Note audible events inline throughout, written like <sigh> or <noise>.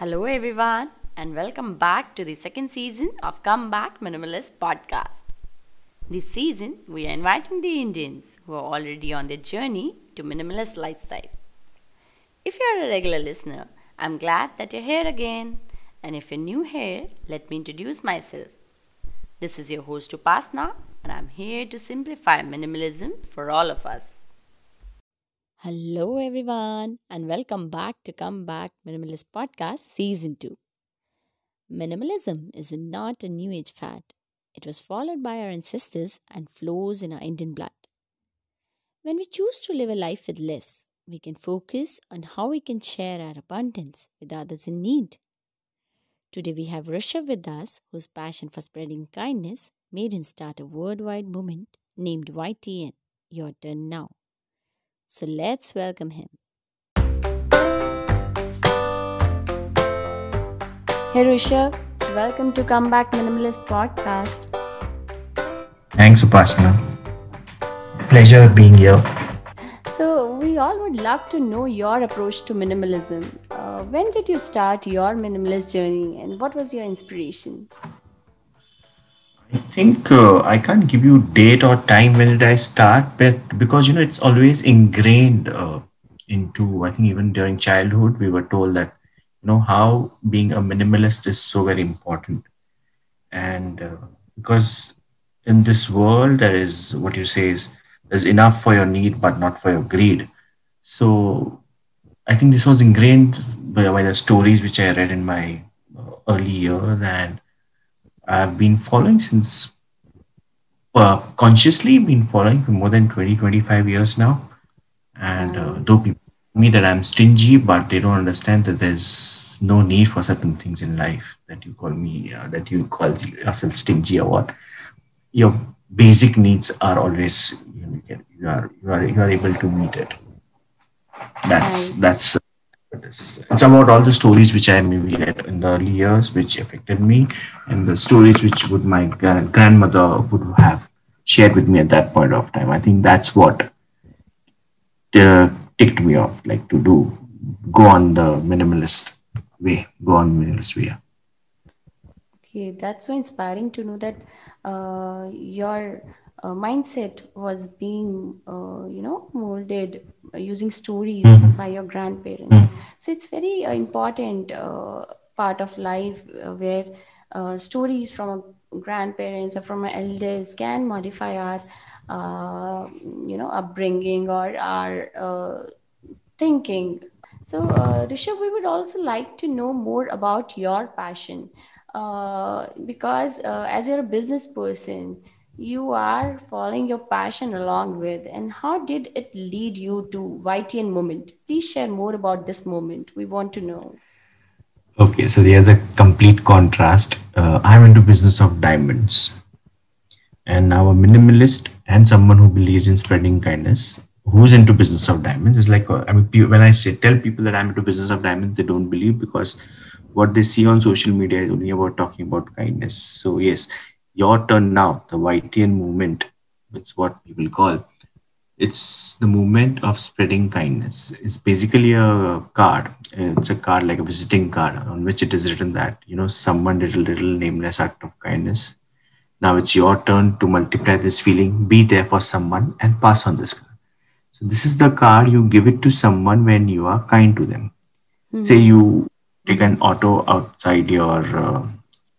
Hello, everyone, and welcome back to the second season of Come Back Minimalist podcast. This season, we are inviting the Indians who are already on their journey to minimalist lifestyle. If you are a regular listener, I'm glad that you're here again. And if you're new here, let me introduce myself. This is your host Upasna, and I'm here to simplify minimalism for all of us. Hello, everyone, and welcome back to Come Back Minimalist Podcast Season 2. Minimalism is not a new age fad, it was followed by our ancestors and flows in our Indian blood. When we choose to live a life with less, we can focus on how we can share our abundance with others in need. Today, we have Rishabh with us, whose passion for spreading kindness made him start a worldwide movement named YTN. Your turn now. So let's welcome him. Hey Rishabh, welcome to Come Back Minimalist podcast. Thanks, Upasana. Pleasure being here. So, we all would love to know your approach to minimalism. Uh, when did you start your minimalist journey and what was your inspiration? I think uh, I can't give you date or time when did I start, but because you know it's always ingrained uh, into. I think even during childhood we were told that you know how being a minimalist is so very important, and uh, because in this world there is what you say is there's enough for your need but not for your greed. So I think this was ingrained by, by the stories which I read in my uh, early years and I've been following since uh, consciously been following for more than 20, 25 years now. And uh, though people tell me that I'm stingy, but they don't understand that there's no need for certain things in life that you call me, uh, that you call yourself stingy or what. Your basic needs are always you, know, you are you are you are able to meet it. That's nice. that's it's, it's about all the stories which I maybe read in the early years, which affected me, and the stories which would my grandmother would have shared with me at that point of time. I think that's what uh, ticked me off, like to do, go on the minimalist way, go on minimalist way. Okay, that's so inspiring to know that uh, your uh, mindset was being uh, you know molded using stories mm-hmm. by your grandparents mm-hmm. So it's very uh, important uh, part of life uh, where uh, stories from grandparents or from elders can modify our you know upbringing or our thinking. So rishabh we would also like to know more about your passion because as you're a business person you are following your passion along with and how did it lead you to YTN moment? Please share more about this moment. We want to know. Okay so there's a complete contrast. Uh, i'm into business of diamonds. And now a minimalist and someone who believes in spreading kindness who's into business of diamonds. Is like uh, i mean when i say tell people that i'm into business of diamonds they don't believe because what they see on social media is only about talking about kindness. So yes your turn now, the YTN movement, it's what people call. It's the movement of spreading kindness. It's basically a card. It's a card like a visiting card on which it is written that, you know, someone did a little nameless act of kindness. Now it's your turn to multiply this feeling, be there for someone and pass on this card. So this is the card you give it to someone when you are kind to them. Mm-hmm. Say you take an auto outside your uh,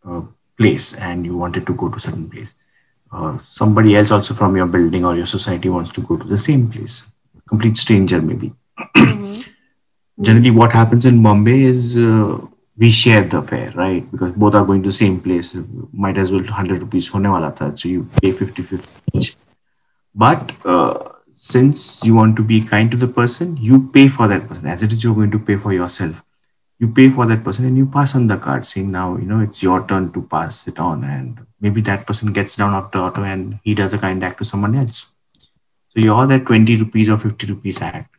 uh, place and you wanted to go to certain place. Uh, somebody else also from your building or your society wants to go to the same place. Complete stranger maybe. Mm-hmm. generally what happens in bombay is uh, we share the fare right? Because both are going to the same place. Might as well 100 rupees hone wala tha, so you pay 50 50 each. But uh, since you want to be kind to the person you pay for that person. As it is you're going to pay for yourself you pay for that person and you pass on the card saying now you know it's your turn to pass it on and maybe that person gets down off the auto and he does a kind act to someone else. So your that 20 rupees or 50 rupees act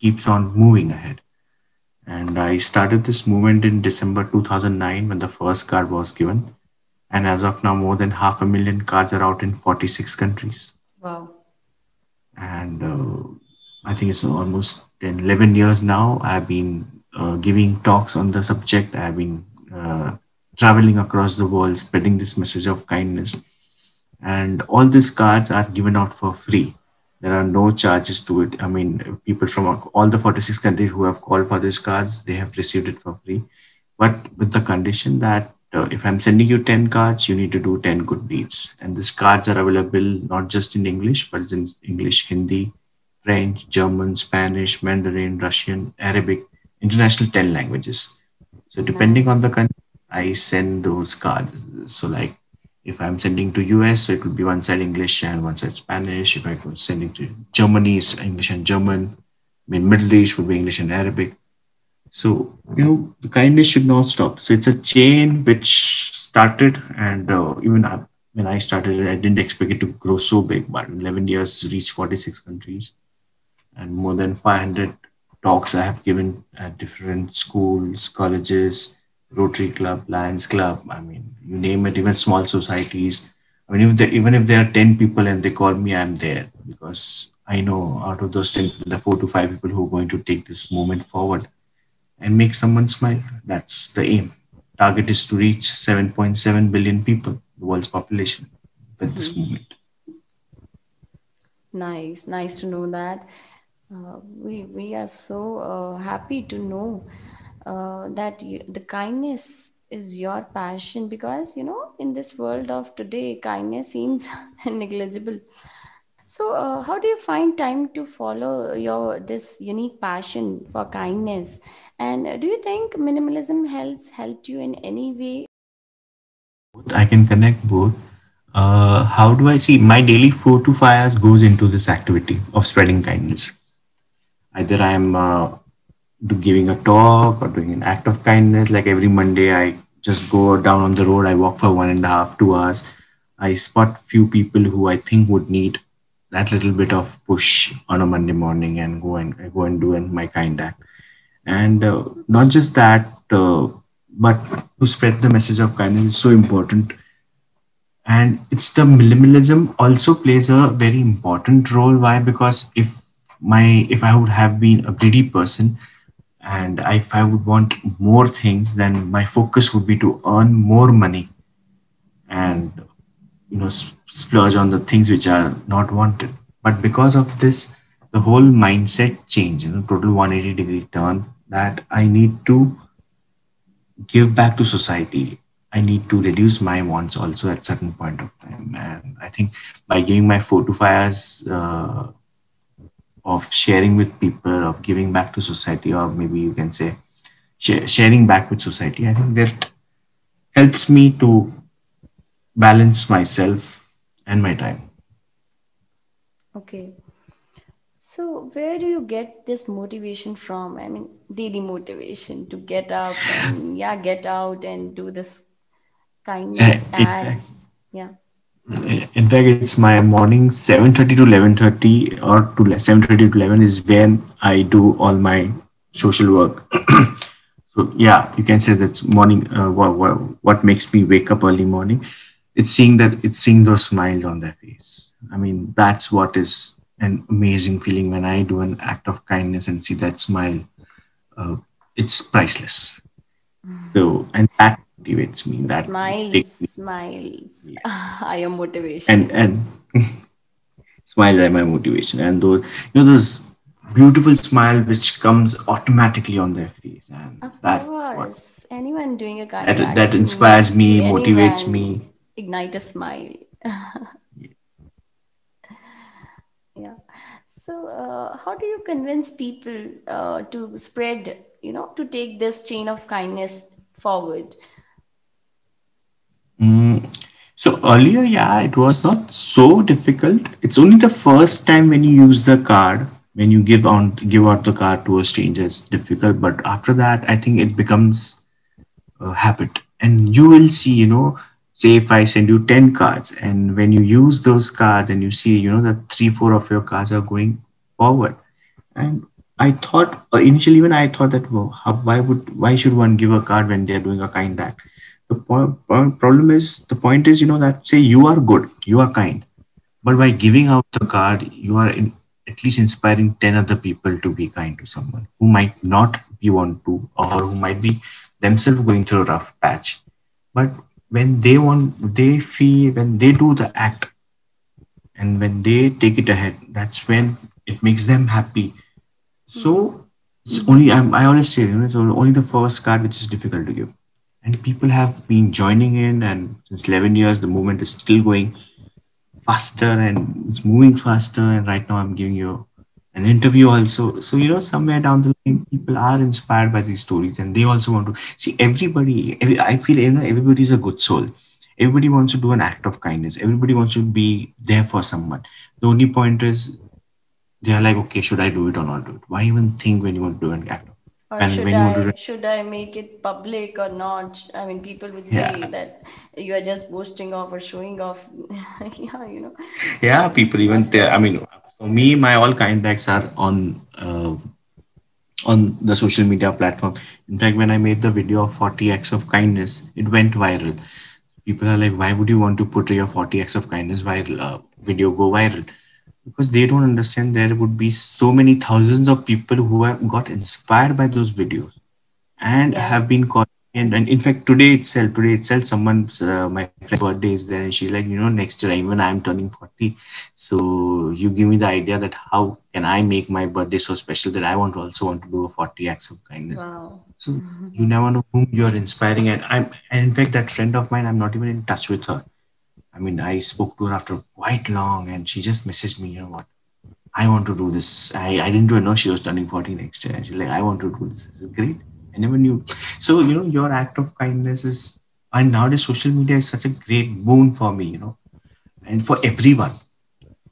keeps on moving ahead. And i started this movement in december 2009 when the first card was given. And as of now more than half a million cards are out in 46 countries. Wow. And uh, i think it's almost 10 11 years now i've been giving talks on the subject. I've been uh, traveling across the world, spreading this message of kindness. And all these cards are given out for free. There are no charges to it. I mean, people from all the 46 countries who have called for these cards, they have received it for free. But with the condition that uh, if I'm sending you 10 cards, you need to do 10 good deeds. And these cards are available not just in English, but in English, Hindi, French, German, Spanish, Mandarin, Russian, Arabic, international 10 languages. So depending on the country, I send those cards. So like if I'm sending to US, so it would be one side English and one side Spanish. If I was sending to Germany, it's English and German. I mean, Middle East would be English and Arabic. So, you know, the kindness should not stop. So it's a chain which started, and uh, even I, when I started I didn't expect it to grow so big, but 11 years, reached 46 countries and more than 500 talks I have given at different schools, colleges, Rotary Club, Lions Club. I mean, you name it, even small societies. I mean, if they, even if there are 10 people and they call me, I'm there because I know out of those 10 people, the four to five people who are going to take this movement forward and make someone smile. That's the aim. Target is to reach 7.7 billion people, the world's population, with this mm-hmm. movement. Nice, nice to know that. Uh, we we are so uh, happy to know uh, that you, the kindness is your passion because you know in this world of today kindness seems <laughs> negligible so, uh, how do you find time to follow your this unique passion for kindness? And do you think minimalism helps helped you in any way? I can connect both. Uh, how do I see my daily four to five hours goes into this activity of spreading kindness? Either I'm uh, giving a talk or doing an act of kindness. Like every Monday, I just go down on the road. I walk for one and a half, two hours. I spot few people who I think would need that little bit of push on a Monday morning and go and go and do my kind act. And uh, not just that, uh, but to spread the message of kindness is so important. And it's the minimalism also plays a very important role. Why? Because if my if I would have been a greedy person, and if I would want more things, then my focus would be to earn more money and you know splurge on the things which are not wanted. But because of this the whole mindset change you know total 180 degree turn that i need to give back to society. I need to reduce my wants also at certain point of time. And i think by giving my four to five hours uh, of sharing with people of giving back to society or maybe you can say sh- sharing back with society i think that helps me to balance myself and my time. Okay. So, where do you get this motivation from? I mean, daily motivation to get up and, yeah, get out and do this <laughs> kindness acts. Yeah. In fact, it's my morning 7.30 to 11.30 or to 7.30 to 11 is when I do all my social work. <clears throat> so, yeah, you can say that's morning, uh, what, what, what makes me wake up early morning. It's seeing that it's seeing those smiles on their face. I mean that's what is an amazing feeling when i do an act of kindness and see that smile. Uh, it's priceless. So and that motivates me that smiles me. smiles yes. <laughs> are your motivation and and <laughs> smiles are my motivation and those you know those beautiful smile which comes automatically on their face and of that's course. what anyone doing a kind that, that inspires me motivates me ignite a smile. <laughs> yeah. So, uh, how do you convince people uh, to spread, you know, to take this chain of kindness forward? Mm. So earlier, yeah, it was not so difficult. It's only the first time when you use the card, when you give on give out the card to a stranger, it's difficult. But after that, I think it becomes a habit, and you will see, you know, say if i send you 10 cards and when you use those cards and you see you know that three four of your cards are going forward and i thought uh, initially when i thought that well, how, why would why should one give a card when they're doing a kind act the po- problem is the point is you know that say you are good you are kind but by giving out the card you are in, at least inspiring 10 other people to be kind to someone who might not be want to or who might be themselves going through a rough patch. But when they want they feel when they do the act and when they take it ahead that's when it makes them happy. So it's only I, I always say you know, it's only the first card which is difficult to give and people have been joining in and since 11 years the movement is still going faster and it's moving faster. And right now i'm giving you an interview also. So you know somewhere down the line people are inspired by these stories and they also want to see everybody every, i feel you know everybody's a good soul. Everybody wants to do an act of kindness. Everybody wants to be there for someone. The only point is they are like okay should i do it or not do it? Why even think when you want to do an act or And should when you want I to- should I make it public or not? I mean, people would Yeah. say that you are just boasting off or showing off. <laughs> yeah, you know. yeah people even there i mean for me my all kind acts are on uh, on the social media platform in fact when i made the video of 40 acts of kindness it went viral people are like why would you want to put your 40 acts of kindness viral uh, video go viral because they don't understand there would be so many thousands of people who have got inspired by those videos and Yes. have been caught. And, and in fact today itself today itself someone's uh, my friend's birthday is there and she's like you know next year even i'm turning 40 so you give me the idea that how can i make my birthday so special that i want to also want to do a 40 acts of kindness. Wow. so you never know whom you're inspiring. And i'm and in fact that friend of mine i'm not even in touch with her i mean i spoke to her after quite long and she just messaged me you know what I want to do this. I, I didn't even know she was turning 40 next year. She's like, I want to do this. I said, great. I never knew. So, you know, your act of kindness is, and nowadays social media is such a great boon for me, you know, and for everyone.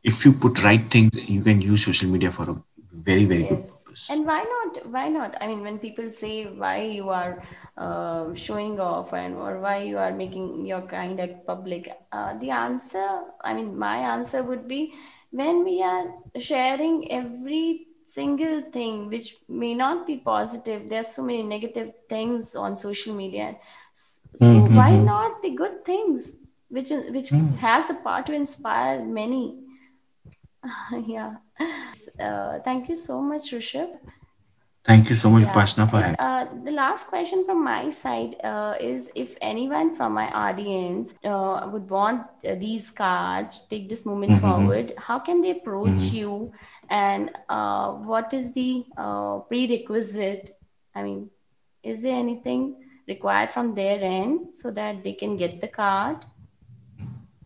If you put right things, you can use social media for a very, very good Yes. Purpose. And why not? Why not? I mean, when people say why you are uh, showing off and or why you are making your kind act public, uh, the answer, I mean, my answer would be when we are sharing every single thing which may not be positive. There's so many negative things on social media. So why Mhm. not the good things, which which has the power to inspire many? <laughs> yeah. Uh, thank you so much, Rishabh. Thank you so much, Yeah. Pasna, for having uh, the last question from my side uh, is if anyone from my audience uh, would want uh, these cards to take this movement forward, how can they approach you? And uh, what is the uh, prerequisite? I mean, is there anything required from their end so that they can get the card?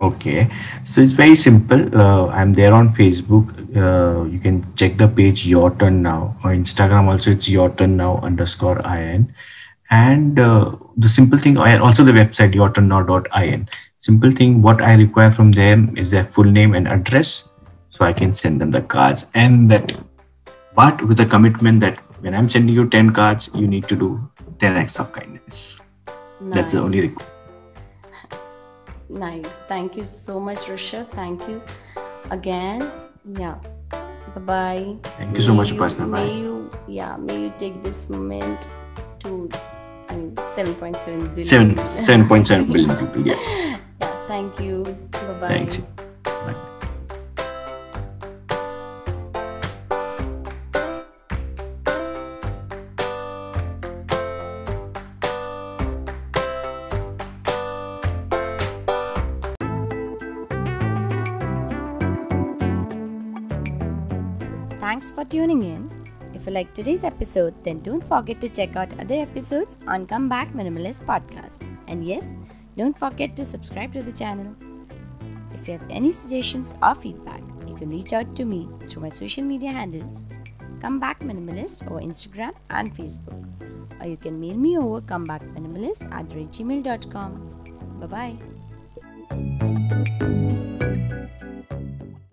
Okay, so it's very simple. Uh, I'm there on Facebook. Uh, you can check the page Your Turn Now or Instagram. Also, it's Your Turn Now underscore in. And uh, the simple thing, also the website your turn yourturnnow.in. Simple thing, what I require from them is their full name and address, so I can send them the cards. And that, but with a commitment that when I'm sending you 10 cards, you need to do 10 acts of kindness. That's the only requirement. Nice. Thank you so much, Rishabh. Thank you again. Yeah. Bye bye. Thank you so much, Upasana. Bye. May you, yeah, may you take this moment to, I mean, 7.7 billion. Seven, 7.7 <laughs> billion people. Yeah. Yeah, thank you. Bye bye. Thanks. Thanks for tuning in. If you like today's episode, then don't forget to check out other episodes on Come Back Minimalist podcast. And yes, don't forget to subscribe to the channel. If you have any suggestions or feedback, you can reach out to me through my social media handles Come Back Minimalist over Instagram and Facebook. Or you can mail me over comebackminimalist at gmail.com. Bye bye.